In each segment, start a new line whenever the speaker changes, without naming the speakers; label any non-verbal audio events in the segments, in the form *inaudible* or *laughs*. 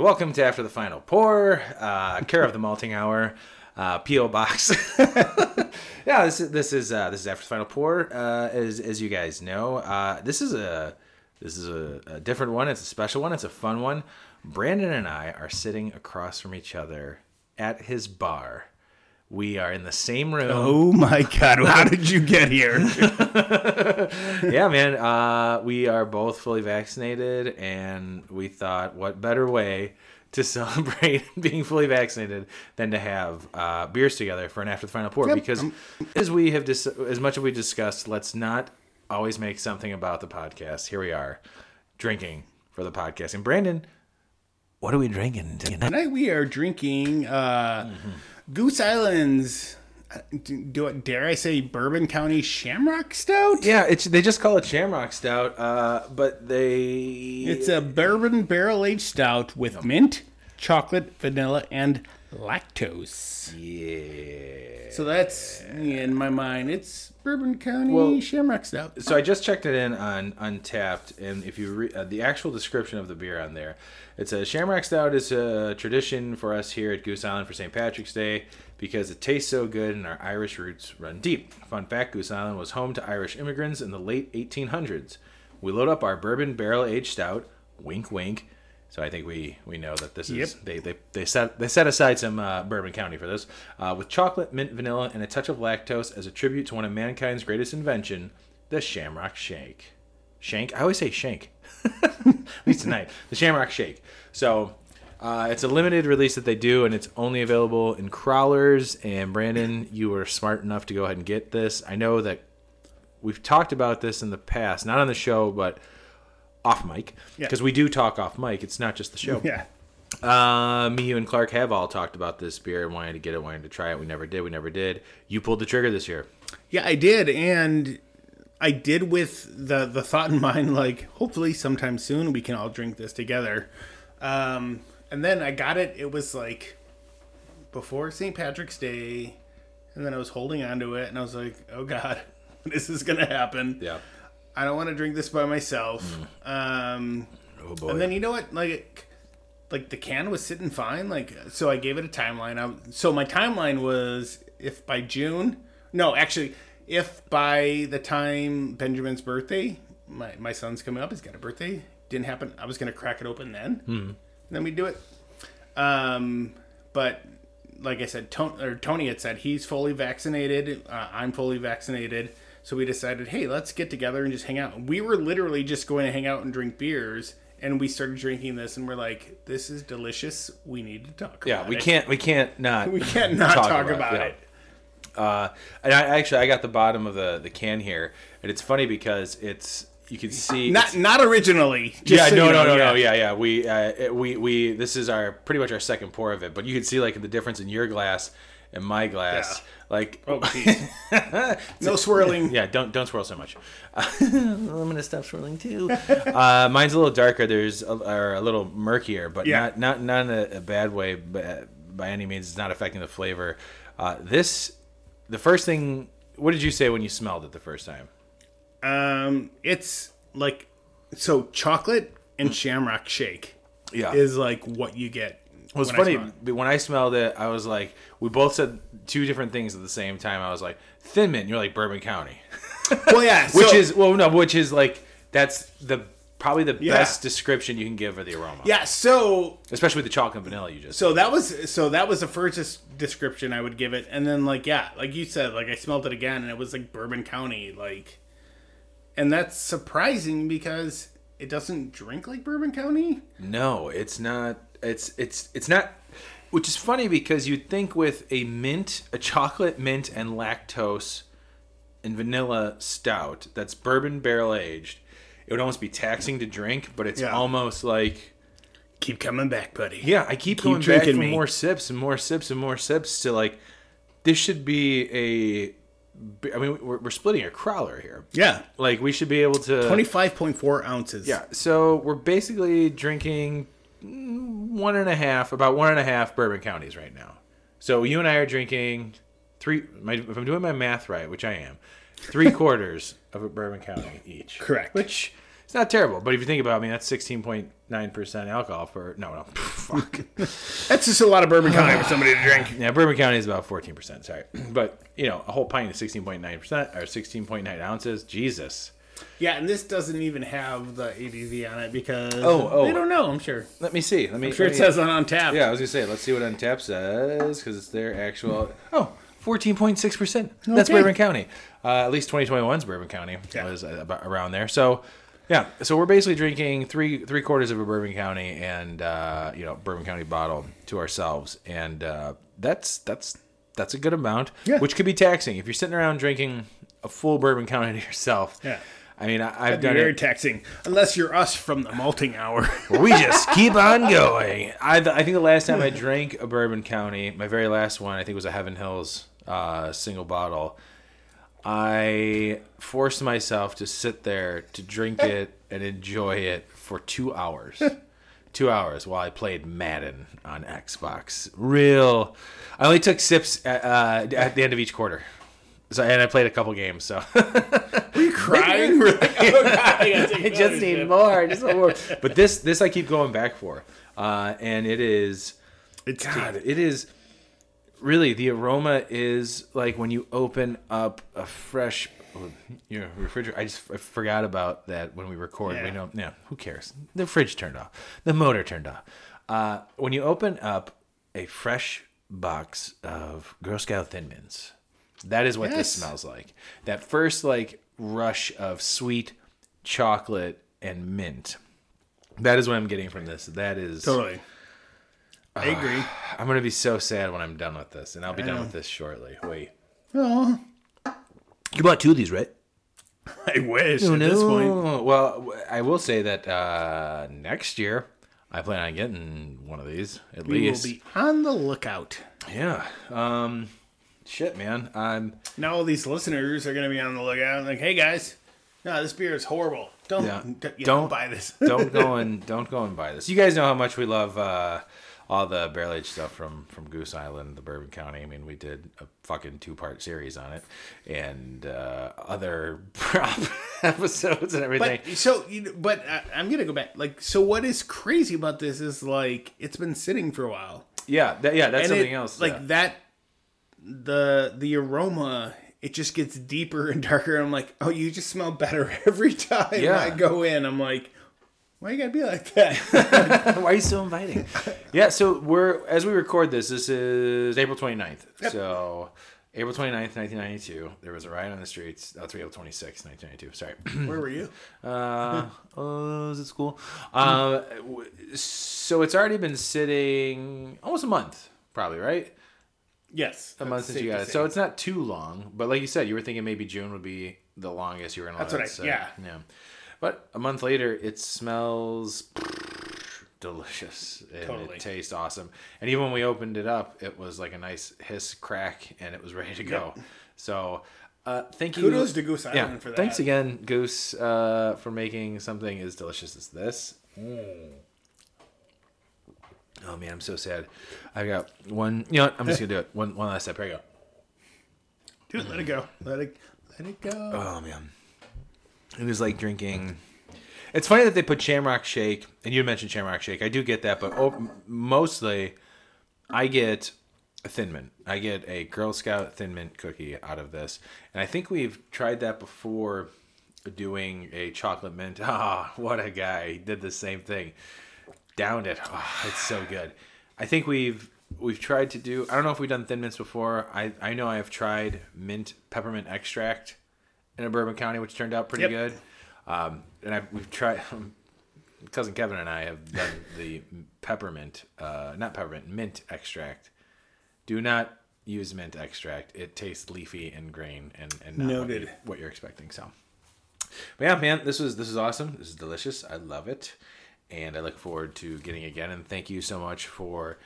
welcome to After the Final Pour, uh, care of the Malting Hour, uh, PO Box. *laughs* yeah, this is this is uh, this is After the Final Pour. Uh, as as you guys know, uh, this is a this is a, a different one. It's a special one. It's a fun one. Brandon and I are sitting across from each other at his bar. We are in the same room.
Oh my god, *laughs* how did you get here? *laughs*
yeah, man. Uh, we are both fully vaccinated, and we thought, what better way to *laughs* celebrate being fully vaccinated than to have uh, beers together for an after the final pour?
Yep,
because as we have dis- as much as we discussed, let's not always make something about the podcast. Here we are, drinking for the podcast. And Brandon, what are we drinking tonight?
Tonight we are drinking uh, Goose Island's. uh, Do, do dare I say Bourbon County Shamrock Stout?
Yeah, it's they just call it Shamrock Stout, uh, but they
It's a bourbon barrel aged stout with mint, chocolate, vanilla, and lactose.
yeah.
So that's in my mind. It's Bourbon County
Well-
Shamrock Stout.
So I just checked it in on Untappd, and if you read uh, the actual description of the beer on there, it says Shamrock Stout is a tradition for us here at Goose Island for St. Patrick's Day because it tastes so good and our Irish roots run deep. Fun fact: Goose Island was home to Irish immigrants in the late 1800s. We load up our bourbon barrel aged stout. Wink, wink. So I think we we know that this is
Yep.
they, they they set they set aside some uh, Bourbon County for this uh, with chocolate, mint, vanilla, and a touch of lactose as a tribute to one of mankind's greatest invention, the Shamrock Shake. Shank? I always say shank. *laughs* At least tonight, the Shamrock Shake. So uh, it's a limited release that they do, and it's only available in crawlers. And Brandon, you were smart enough to go ahead and get this. I know that we've talked about this in the past, not on the show, but off mic,
Yeah.
because we do talk off mic. It's not just the show.
Yeah.
Uh, me, you, and Clark have all talked about this beer and wanted to get it, wanted to try it. We never did. We never did. You pulled the trigger this year.
Yeah, I did, and I did with the the thought in *laughs* mind, like hopefully sometime soon we can all drink this together. Um, and then I got it. It was like before St. Patrick's Day, and then I was holding on to it, and I was like, "Oh God, *laughs* this is gonna happen."
Yeah.
I don't want to drink this by myself. Um,
Oh boy.
and then you know what? Like, like the can was sitting fine. Like, so I gave it a timeline. I, so my timeline was if by June, no, actually, if by the time Benjamin's birthday, my my son's coming up, he's got a birthday. Didn't happen. I was gonna crack it open then. And then we do it. Um, but like I said, Tony, or Tony had said he's fully vaccinated. Uh, I'm fully vaccinated. So we decided, hey, let's get together and just hang out. We were literally just going to hang out and drink beers, and we started drinking this, and we're like, this is delicious. We need to talk.
yeah,
about
we
it.
can't. We can't not. *laughs*
We can't not talk, about,
yeah.
it.
Uh, and I actually I got the bottom of the the can here, and it's funny because it's you can see
Not not originally.
Yeah,
so
no,
you
no,
know,
no, no, yeah, yeah. We, uh, we, we. This is our pretty much our second pour of it, but you can see like the difference in your glass and my glass.
Yeah.
Like,
Oh, *laughs* no swirling.
yeah, don't don't swirl so much. *laughs* I'm gonna stop swirling too. uh, mine's a little darker. There's a, or a little murkier, but
Yeah.
not not not in a, a bad way. But by any means, it's not affecting the flavor. Uh, this, the first thing. What did you say when you smelled it the first time?
Um, it's like so chocolate and shamrock shake
Yeah,
is like what you get.
Well, it's
when I
funny
smell
when I smelled it, I was like, we both said two different things at the same time. I was like, Thin Mint. You're like Bourbon County, *laughs*
Well, yeah, *laughs*
which
so-
is well, no, which is like that's the probably the
Yeah.
best description you can give of the aroma.
yeah. So
especially with the chocolate and vanilla you just.
so that was so that was the first description I would give it, and then like yeah, like you said, like I smelled it again, and it was like Bourbon County, like, and that's surprising because it doesn't drink like Bourbon County.
No, it's not. It's it's it's not. Which is funny because you'd think with a mint, a chocolate mint and lactose and vanilla stout that's bourbon barrel aged, it would almost be taxing to drink. But it's
Yeah.
almost like
Keep coming back, buddy.
Yeah, I keep, going back
drinking
for
me.
more sips and more sips and more sips to like this should be a. I mean, we're, we're splitting a crawler here.
yeah.
Like we should be able to.
Twenty five point four ounces.
Yeah, so we're basically drinking one and a half, about one and a half bourbon counties right now. So you and I are drinking three. My, if I'm doing my math right, which I am, three *laughs* quarters of a bourbon county each.
Correct.
Which is not terrible, but if you think about, it, I mean, that's sixteen point nine percent alcohol for no, no, *laughs* fuck.
That's just a lot of bourbon county for somebody to drink.
yeah, bourbon county is about fourteen percent. Sorry, *clears throat* but you know, a whole pint is sixteen point nine percent or sixteen point nine ounces. Jesus.
Yeah, and this doesn't even have the ABV on it because
Oh, oh.
they don't know. I'm sure.
Let me see. Let me.
I'm sure
let
it
me-
says on on tap.
Yeah, I was gonna say. Let's see what Untappd says because it's their actual. Oh, 14.6 percent. That's
Okay.
Bourbon County. Uh, at least 2021's Bourbon County
Yeah.
was uh, about around there. So, yeah. So we're basically drinking three three quarters of a Bourbon County and uh, you know Bourbon County bottle to ourselves, and uh, that's that's that's a good amount,
Yeah.
which could be taxing if you're sitting around drinking a full Bourbon County to yourself.
Yeah.
I mean, I, I've
That'd
done
very
it.
taxing, unless you're us from the malting hour. *laughs*
we just keep on going. *laughs* I, I think the last time I drank a Bourbon County, my very last one, I think was a Heaven Hills uh, single bottle. I forced myself to sit there to drink it and enjoy it for two hours. *laughs* two hours while I played Madden on Xbox. Real. I only took sips at, uh, at the end of each quarter. So and I played a couple games. So *laughs*
Are you *laughs* crying? We're like, oh, God, I *laughs*
I just need more. Just more. But this this I keep going back for, uh, and it is
It's
God.
deep.
It is really the aroma is like when you open up a fresh. Your refrigerator. I just I forgot about that when we record. We
Yeah.
know. Yeah. Who cares? The fridge turned off. The motor turned off. Uh, when you open up a fresh box of Girl Scout Thin Mints, that is what this smells like. That first like rush of sweet chocolate and mint. That is what I'm getting from this. That is
Totally. I agree.
I'm gonna be so sad when I'm done with this, and I'll be done
know.
with this shortly. Wait,
Oh,
you bought two of these, right? *laughs*
I wish at this point.
Well, I will say that uh, next year I plan on getting one of these at least.
We will
least.
be on the lookout.
Yeah. Um. Shit, man. I'm.
Now all these listeners are going to be on the lookout. Like, hey guys, no, this beer is horrible. Don't
Yeah.
d-
Don't-
don't buy this. *laughs*
Don't *laughs* go and don't go and buy this. You guys know how much we love uh, all the barrel aged stuff from from Goose Island, the Bourbon County. I mean, we did a fucking two part series on it, and uh, other *laughs* prop episodes and everything.
But so, you but I, I'm gonna go back. Like, so what is crazy about this is like it's been sitting for a while,
yeah, that, yeah, that's
and
something
it-
else.
Like
yeah.
that, the the aroma it just gets deeper and darker. I'm like, oh, you just smell better *laughs* every time
Yeah.
I go in. I'm like, why you gotta be like that? *laughs*
Why are you so inviting? yeah, so we're as we record this, this is April 29th. So April 29th, 1992, there was a riot on the streets. That's April 26th, 1992. Sorry. *clears throat*
Where were you?
Uh, oh, was it school? Um, so it's already been sitting almost a month, probably, right?
Yes,
A month since you got it. So it's not too long. But like you said, you were thinking maybe June would be the longest you were gonna.
That's
let
what
it
I-
sit.
yeah.
Yeah. But a month later, it smells *sniffs* delicious and
Totally.
it tastes awesome. And even when we opened it up, it was like a nice hiss crack, and it was ready to go. So. Uh, thank you.
Kudos to Goose
Yeah,
Island for that.
Thanks again, Goose, uh, for making something as delicious as this. Oh man, I'm so sad. I got one. You know what? I'm just gonna do it. One, one last step. Here you go.
Dude, let it go. Let it let it go.
Oh man, it was like drinking. It's funny that they put Shamrock Shake, and you mentioned Shamrock Shake. I do get that, but oh, mostly, I get a Thin Mint. I get a Girl Scout Thin Mint cookie out of this, and I think we've tried that before, doing a chocolate mint. *laughs* Ah, what a guy! He did the same thing. Downed it. Oh, it's so good. I think we've we've tried to do. I don't know if we've done Thin Mints before. I I know I have tried mint peppermint extract in a Bourbon County, which turned out pretty
Yep.
good. Um, and I, we've tried. *laughs* cousin Kevin and I have done the peppermint, uh, not peppermint, mint extract. Do not use mint extract. It tastes leafy and grain, and and not what, you, what you're expecting. So, but yeah, man, this was this is awesome. This is delicious. I love it, and I look forward to getting again. And thank you so much for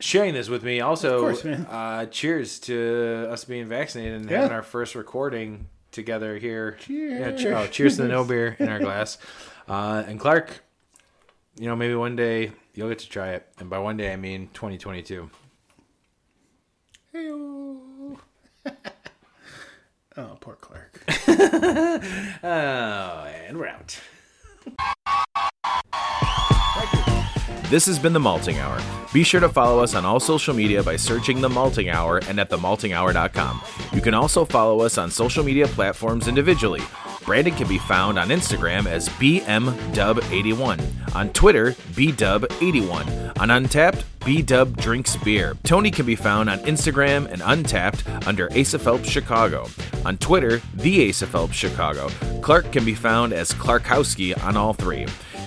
sharing this with me. Also,
course.
Uh, cheers to us being vaccinated and
Yeah.
having our first recording together here.
Cheers.
che- oh, cheers to the no *laughs* beer in our glass. Uh, and Clark,
you know, maybe one day you'll get to try it, and by one day I mean 2022.
Hey-o. *laughs* oh, poor Clark. *laughs*
Oh, and we're out.
This has been The Malting Hour. Be sure to follow us on all social media by searching The Malting Hour and at themaltinghour.com. You can also follow us on social media platforms individually. Brandon can be found on Instagram as BMDub81, on Twitter, BDub81, on Untappd, BDub Drinks Beer. Tony can be found on Instagram and Untappd under Asa Phelps Chicago. On Twitter, The Asa Phelps Chicago. Clark can be found as Clarkowski on all three.